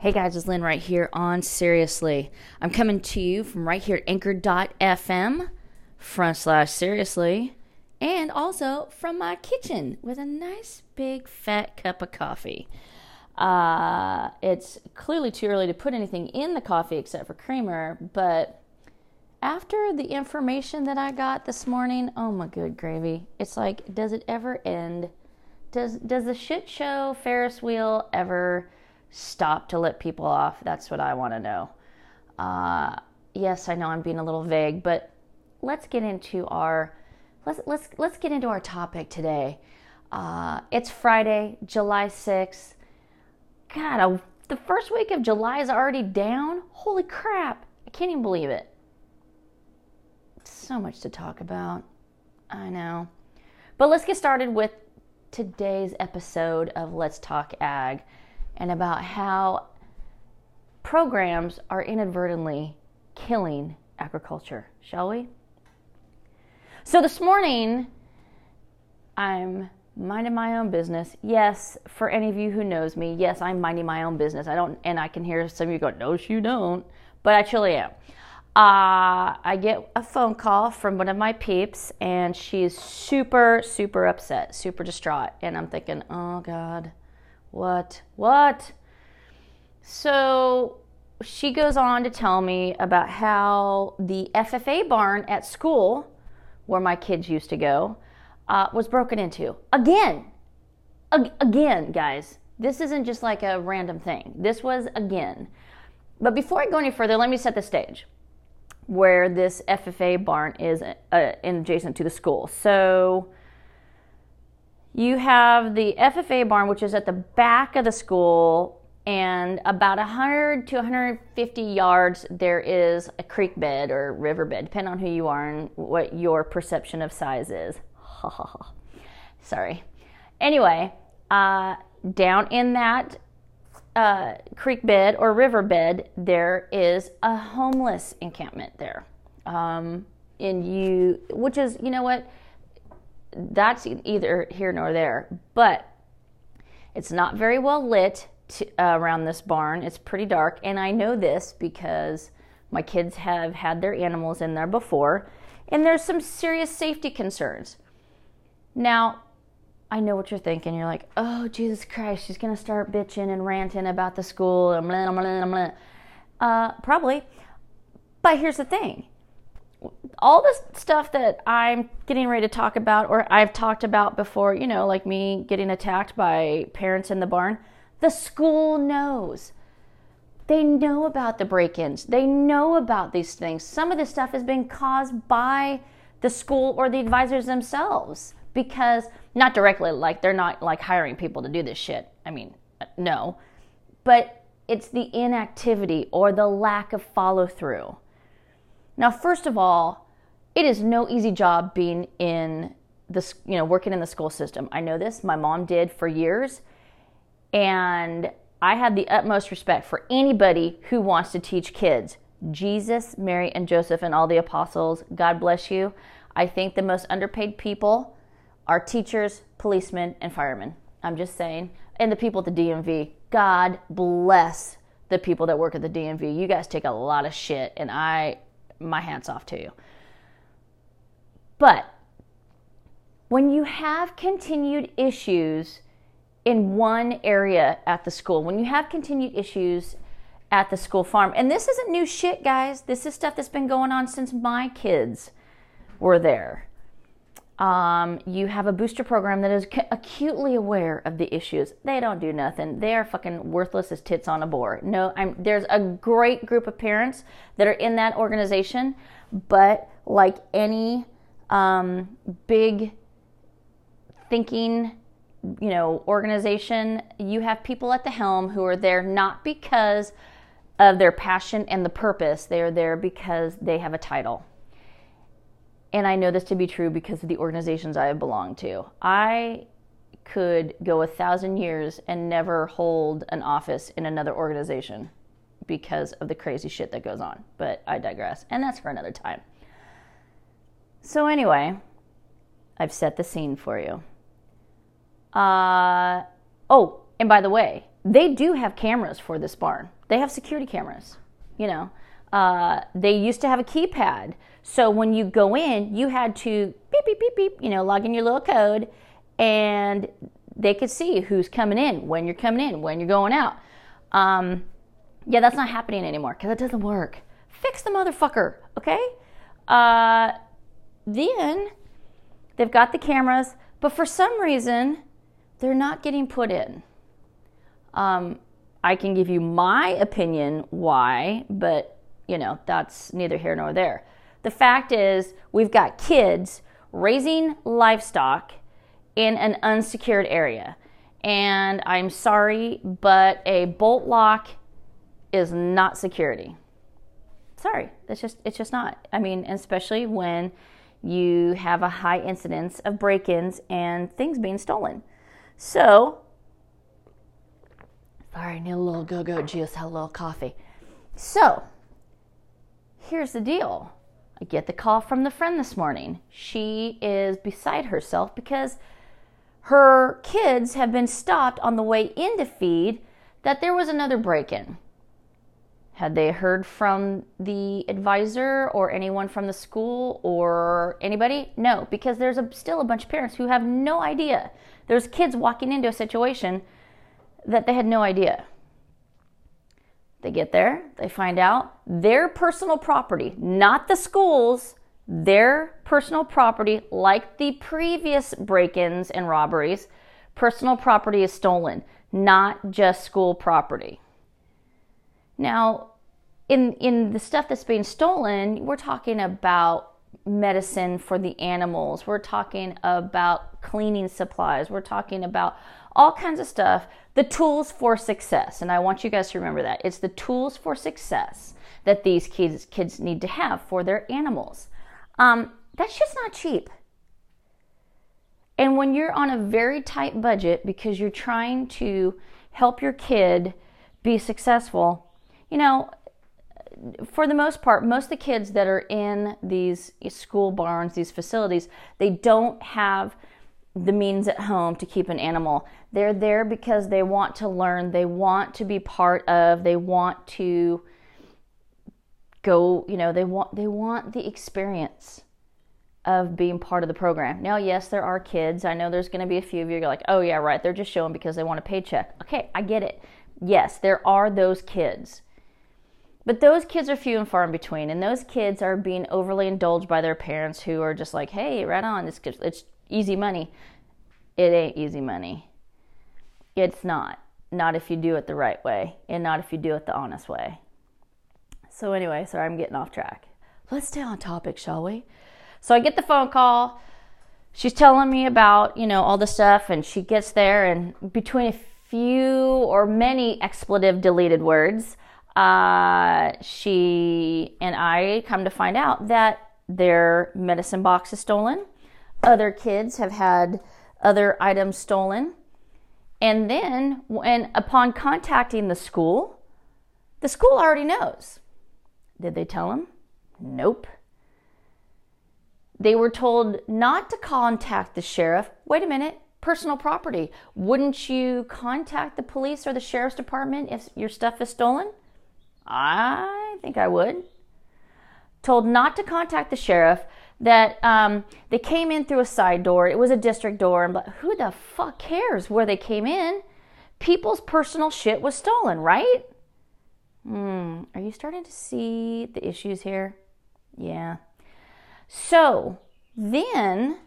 Hey guys, it's Lynn right here on Seriously. I'm coming to you from right here at anchor.fm front slash seriously and also from my kitchen with a nice big fat cup of coffee. Uh, it's clearly too early to put anything in the coffee except for creamer, but after the information that I got this morning, oh my good gravy. It's like, does it ever end? Does does the shit show Ferris wheel ever stop to let people off? That's what I want to know. Uh, yes, I know I'm being a little vague, but let's get into our let's let's let's get into our topic today. Uh, it's Friday, July 6th. God, a, the first week of July is already down. Holy crap! I can't even believe it. So much to talk about. I know. But let's get started with today's episode of Let's Talk Ag and about how programs are inadvertently killing agriculture, shall we? So this morning, I'm minding my own business. Yes, for any of you who knows me, yes, I'm minding my own business. I don't, and I can hear some of you go, "No, you don't," but I truly am. Uh, I get a phone call from one of my peeps, and she's super, super upset, super distraught, and I'm thinking, "Oh God, what, what?" So she goes on to tell me about how the FFA barn at school, where my kids used to go, uh, was broken into again. Ag- again, guys. This isn't just like a random thing. This was again. But before I go any further, let me set the stage where this FFA barn is uh, adjacent to the school. So you have the FFA barn, which is at the back of the school, and about 100 to 150 yards, there is a creek bed or river bed, depending on who you are and what your perception of size is. Ha ha ha. Sorry. Anyway, uh, down in that uh, creek bed or river bed, there is a homeless encampment there. Um, and you, which is, you know what, that's either here nor there, but it's not very well lit to, uh, around this barn. It's pretty dark, and I know this because my kids have had their animals in there before, and there's some serious safety concerns. Now, I know what you're thinking. You're like, oh, Jesus Christ, she's going to start bitching and ranting about the school. And blah, blah, blah, uh, probably. But here's the thing all the stuff that I'm getting ready to talk about, or I've talked about before, you know, like me getting attacked by parents in the barn, the school knows. They know about the break ins, they know about these things. Some of this stuff has been caused by the school or the advisors themselves because not directly like they're not like hiring people to do this shit i mean no but it's the inactivity or the lack of follow through now first of all it is no easy job being in the you know working in the school system i know this my mom did for years and i had the utmost respect for anybody who wants to teach kids jesus mary and joseph and all the apostles god bless you i think the most underpaid people are teachers, policemen, and firemen. I'm just saying. And the people at the DMV. God bless the people that work at the DMV. You guys take a lot of shit, and I, my hats off to you. But when you have continued issues in one area at the school, when you have continued issues at the school farm, and this isn't new shit, guys, this is stuff that's been going on since my kids were there. Um, you have a booster program that is acutely aware of the issues. They don't do nothing. They are fucking worthless as tits on a board. No, I'm, there's a great group of parents that are in that organization, but like any um, big thinking, you know, organization, you have people at the helm who are there not because of their passion and the purpose. They are there because they have a title and I know this to be true because of the organizations I have belonged to. I could go a thousand years and never hold an office in another organization because of the crazy shit that goes on. But I digress, and that's for another time. So, anyway, I've set the scene for you. Uh, oh, and by the way, they do have cameras for this barn. They have security cameras. You know, uh, they used to have a keypad. So when you go in, you had to beep, beep, beep, beep, you know, log in your little code and they could see who's coming in, when you're coming in, when you're going out. Um, yeah, that's not happening anymore because it doesn't work. Fix the motherfucker, okay? Uh, then they've got the cameras, but for some reason, they're not getting put in. Um, I can give you my opinion why, but you know, that's neither here nor there. The fact is, we've got kids raising livestock in an unsecured area. And I'm sorry, but a bolt lock is not security. Sorry, it's just it's just not. I mean, especially when you have a high incidence of break-ins and things being stolen. So, sorry, I need a little go-go juice, had a little coffee. So, here's the deal. I get the call from the friend this morning. She is beside herself because her kids have been stopped on the way into feed that there was another break in. Had they heard from the advisor or anyone from the school or anybody? No, because there's a, still a bunch of parents who have no idea. There's kids walking into a situation that they had no idea. They get there, they find out their personal property, not the school's, their personal property, like the previous break ins and robberies, personal property is stolen, not just school property. Now, in in the stuff that's being stolen, we're talking about medicine for the animals. We're talking about cleaning supplies. We're talking about all kinds of stuff. The tools for success, and I want you guys to remember that it's the tools for success that these kids kids need to have for their animals. Um, that's just not cheap. And when you're on a very tight budget because you're trying to help your kid be successful, you know, for the most part, most of the kids that are in these school barns, these facilities, they don't have the means at home to keep an animal. They're there because they want to learn, they want to be part of, they want to go, you know, they want they want the experience of being part of the program. Now, yes, there are kids. I know there's going to be a few of you are like, "Oh yeah, right. They're just showing because they want a paycheck." Okay, I get it. Yes, there are those kids. But those kids are few and far in between, and those kids are being overly indulged by their parents who are just like, hey, right on, it's, it's easy money. It ain't easy money. It's not. Not if you do it the right way, and not if you do it the honest way. So, anyway, sorry, I'm getting off track. Let's stay on topic, shall we? So, I get the phone call. She's telling me about, you know, all the stuff, and she gets there, and between a few or many expletive deleted words, uh, she and I come to find out that their medicine box is stolen. Other kids have had other items stolen. And then, when upon contacting the school, the school already knows. Did they tell them? Nope. They were told not to contact the sheriff. Wait a minute, personal property. Wouldn't you contact the police or the sheriff's department if your stuff is stolen? I think I would. Told not to contact the sheriff, that um, they came in through a side door. It was a district door, and but who the fuck cares where they came in? People's personal shit was stolen, right? Hmm. Are you starting to see the issues here? Yeah. So then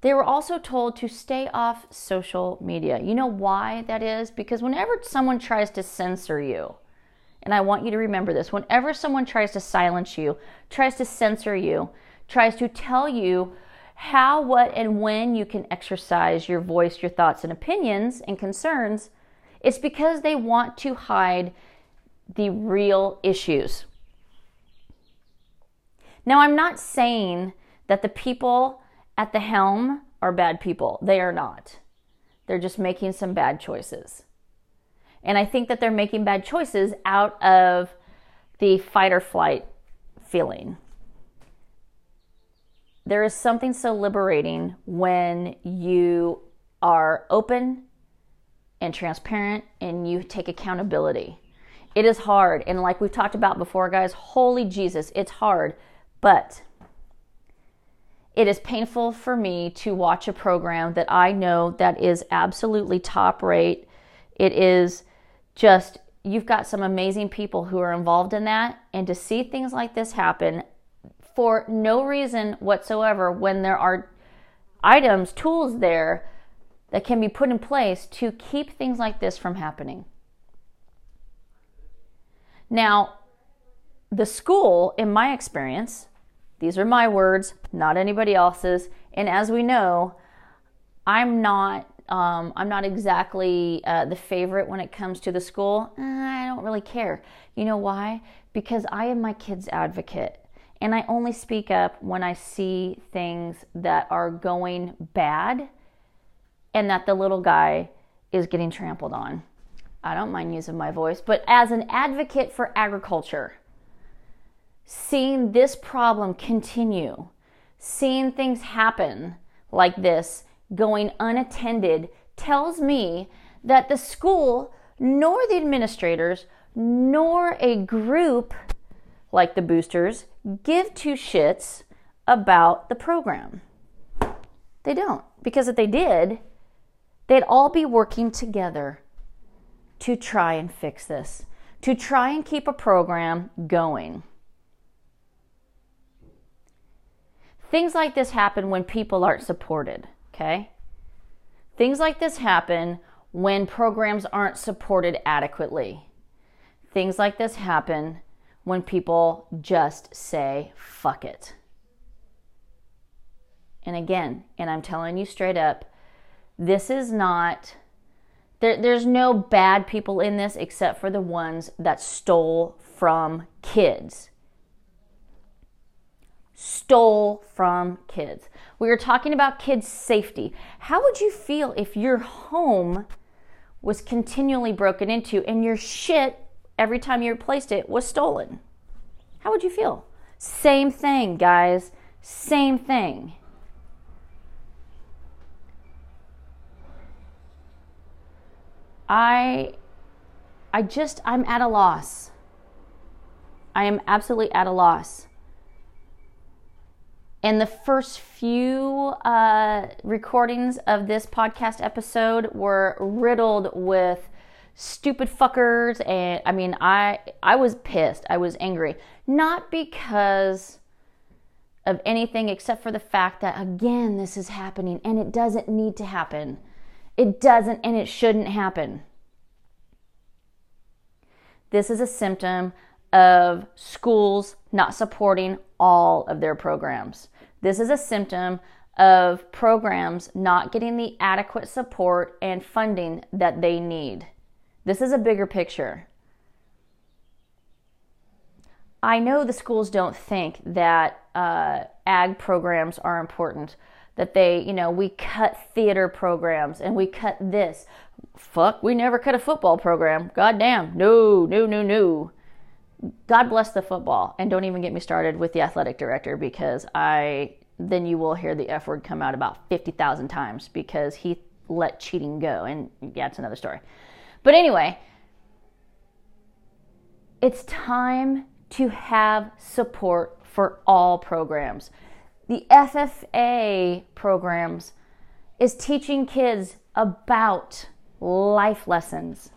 they were also told to stay off social media. You know why that is? Because whenever someone tries to censor you, and I want you to remember this whenever someone tries to silence you, tries to censor you, tries to tell you how, what, and when you can exercise your voice, your thoughts, and opinions and concerns, it's because they want to hide the real issues. Now, I'm not saying that the people at the helm are bad people. They are not. They're just making some bad choices. And I think that they're making bad choices out of the fight or flight feeling. There is something so liberating when you are open and transparent and you take accountability. It is hard. And like we've talked about before, guys, holy Jesus, it's hard. But it is painful for me to watch a program that I know that is absolutely top rate. It is just you've got some amazing people who are involved in that and to see things like this happen for no reason whatsoever when there are items, tools there that can be put in place to keep things like this from happening. Now, the school, in my experience, these are my words, not anybody else's, and as we know, I'm not um, I'm not exactly uh, the favorite when it comes to the school. I don't really care. You know why? Because I am my kid's advocate. And I only speak up when I see things that are going bad and that the little guy is getting trampled on. I don't mind using my voice, but as an advocate for agriculture, seeing this problem continue, seeing things happen like this going unattended tells me that the school, nor the administrators, nor a group like the boosters give two shits about the program. They don't. Because if they did, they'd all be working together to try and fix this, to try and keep a program going. Things like this happen when people aren't supported, okay? Things like this happen when programs aren't supported adequately. Things like this happen when people just say, fuck it. And again, and I'm telling you straight up, this is not, there, there's no bad people in this except for the ones that stole from kids. Stole from kids. We were talking about kids' safety. How would you feel if your home was continually broken into and your shit every time you replaced it was stolen. How would you feel? Same thing, guys. Same thing. I I just I'm at a loss. I am absolutely at a loss. And the first few uh, recordings of this podcast episode were riddled with stupid fuckers and I mean I I was pissed. I was angry. Not because of anything except for the fact that again this is happening and it doesn't need to happen. It doesn't and it shouldn't happen. This is a symptom of schools not supporting all of their programs. This is a symptom of programs not getting the adequate support and funding that they need. This is a bigger picture. I know the schools don't think that uh, ag programs are important, that they, you know, we cut theater programs and we cut this. Fuck, we never cut a football program. God damn. No, no, no, no. God bless the football. And don't even get me started with the athletic director because I, then you will hear the F word come out about 50,000 times because he let cheating go. And yeah, it's another story. But anyway, it's time to have support for all programs. The FFA programs is teaching kids about life lessons.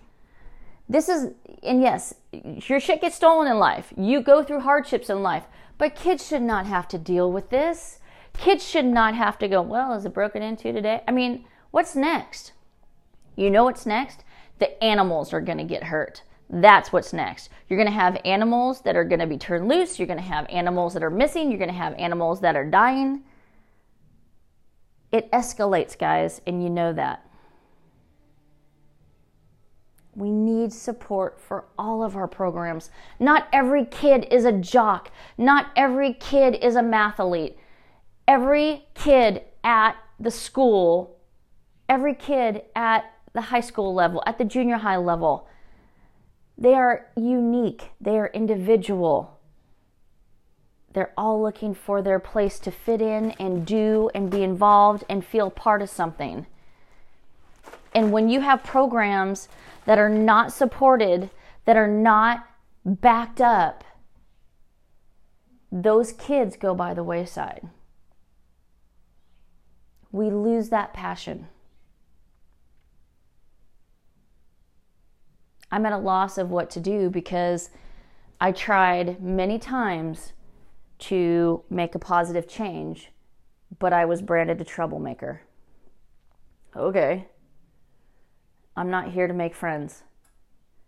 This is, and yes, your shit gets stolen in life. You go through hardships in life, but kids should not have to deal with this. Kids should not have to go, well, is it broken into today? I mean, what's next? You know what's next? The animals are going to get hurt. That's what's next. You're going to have animals that are going to be turned loose. You're going to have animals that are missing. You're going to have animals that are dying. It escalates, guys, and you know that. We need support for all of our programs. Not every kid is a jock. Not every kid is a mathlete. Every kid at the school, every kid at the high school level, at the junior high level. They are unique, they are individual. They're all looking for their place to fit in and do and be involved and feel part of something. And when you have programs that are not supported, that are not backed up, those kids go by the wayside. We lose that passion. I'm at a loss of what to do because I tried many times to make a positive change, but I was branded a troublemaker. Okay. I'm not here to make friends.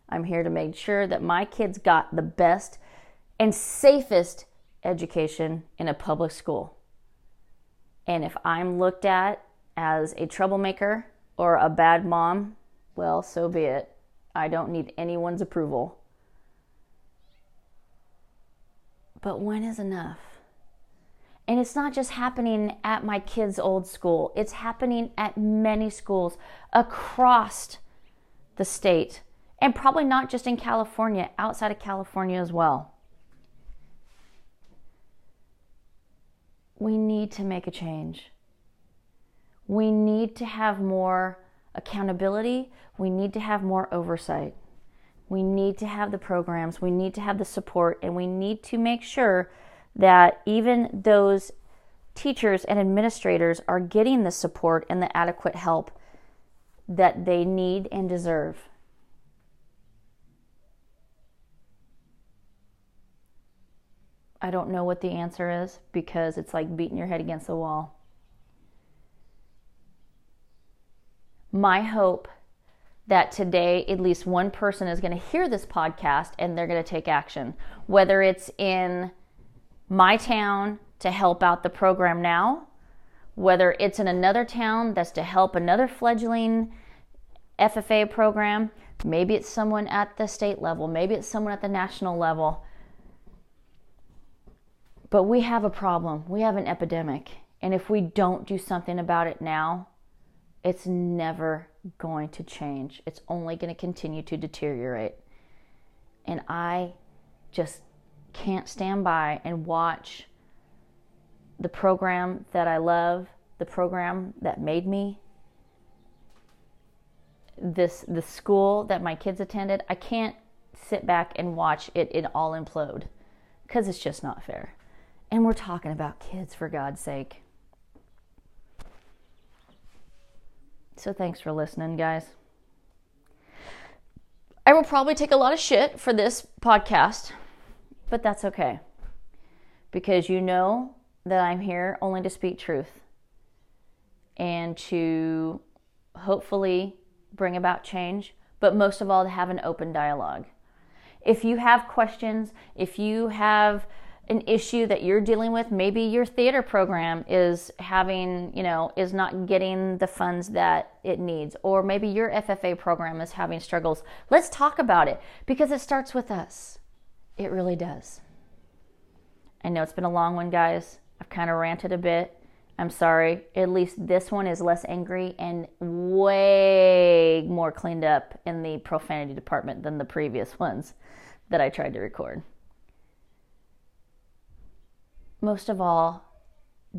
I'm here to make sure that my kids got the best and safest education in a public school. And if I'm looked at as a troublemaker or a bad mom, well, so be it. I don't need anyone's approval. But when is enough? And it's not just happening at my kids' old school, it's happening at many schools across the state, and probably not just in California, outside of California as well. We need to make a change. We need to have more accountability. We need to have more oversight. We need to have the programs, we need to have the support, and we need to make sure that even those teachers and administrators are getting the support and the adequate help that they need and deserve. I don't know what the answer is because it's like beating your head against the wall. My hope that today at least one person is going to hear this podcast and they're going to take action, whether it's in my town to help out the program now, whether it's in another town that's to help another fledgling FFA program, maybe it's someone at the state level, maybe it's someone at the national level. But we have a problem, we have an epidemic. And if we don't do something about it now, it's never going to change. It's only going to continue to deteriorate. And I just can't stand by and watch the program that I love, the program that made me, this the school that my kids attended. I can't sit back and watch it, it all implode because it's just not fair. And we're talking about kids for God's sake. So thanks for listening, guys. I will probably take a lot of shit for this podcast, but that's okay. Because you know that I'm here only to speak truth and to hopefully bring about change, but most of all, to have an open dialogue. If you have questions, if you have an issue that you're dealing with. Maybe your theater program is having you know is not getting the funds that it needs or maybe your ffa program is having struggles. Let's talk about it because it starts with us. It really does. I know it's been a long one guys. I've kind of ranted a bit. I'm sorry. At least this one is less angry and way more cleaned up in the profanity department than the previous ones that i tried to record most of all,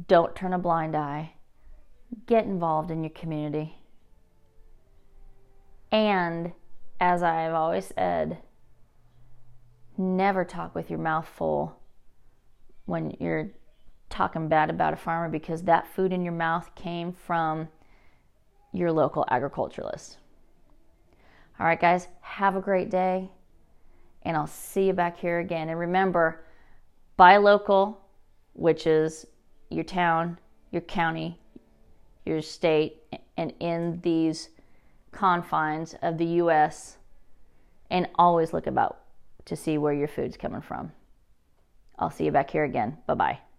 don't turn a blind eye. Get involved in your community. And as I've always said, never talk with your mouth full when you're talking bad about a farmer because that food in your mouth came from your local agriculturalist. All right, guys, have a great day, and I'll see you back here again. And remember, buy local, which is your town, your county, your state, and in these confines of the U.S. And always look about to see where your food's coming from. I'll see you back here again. Bye bye.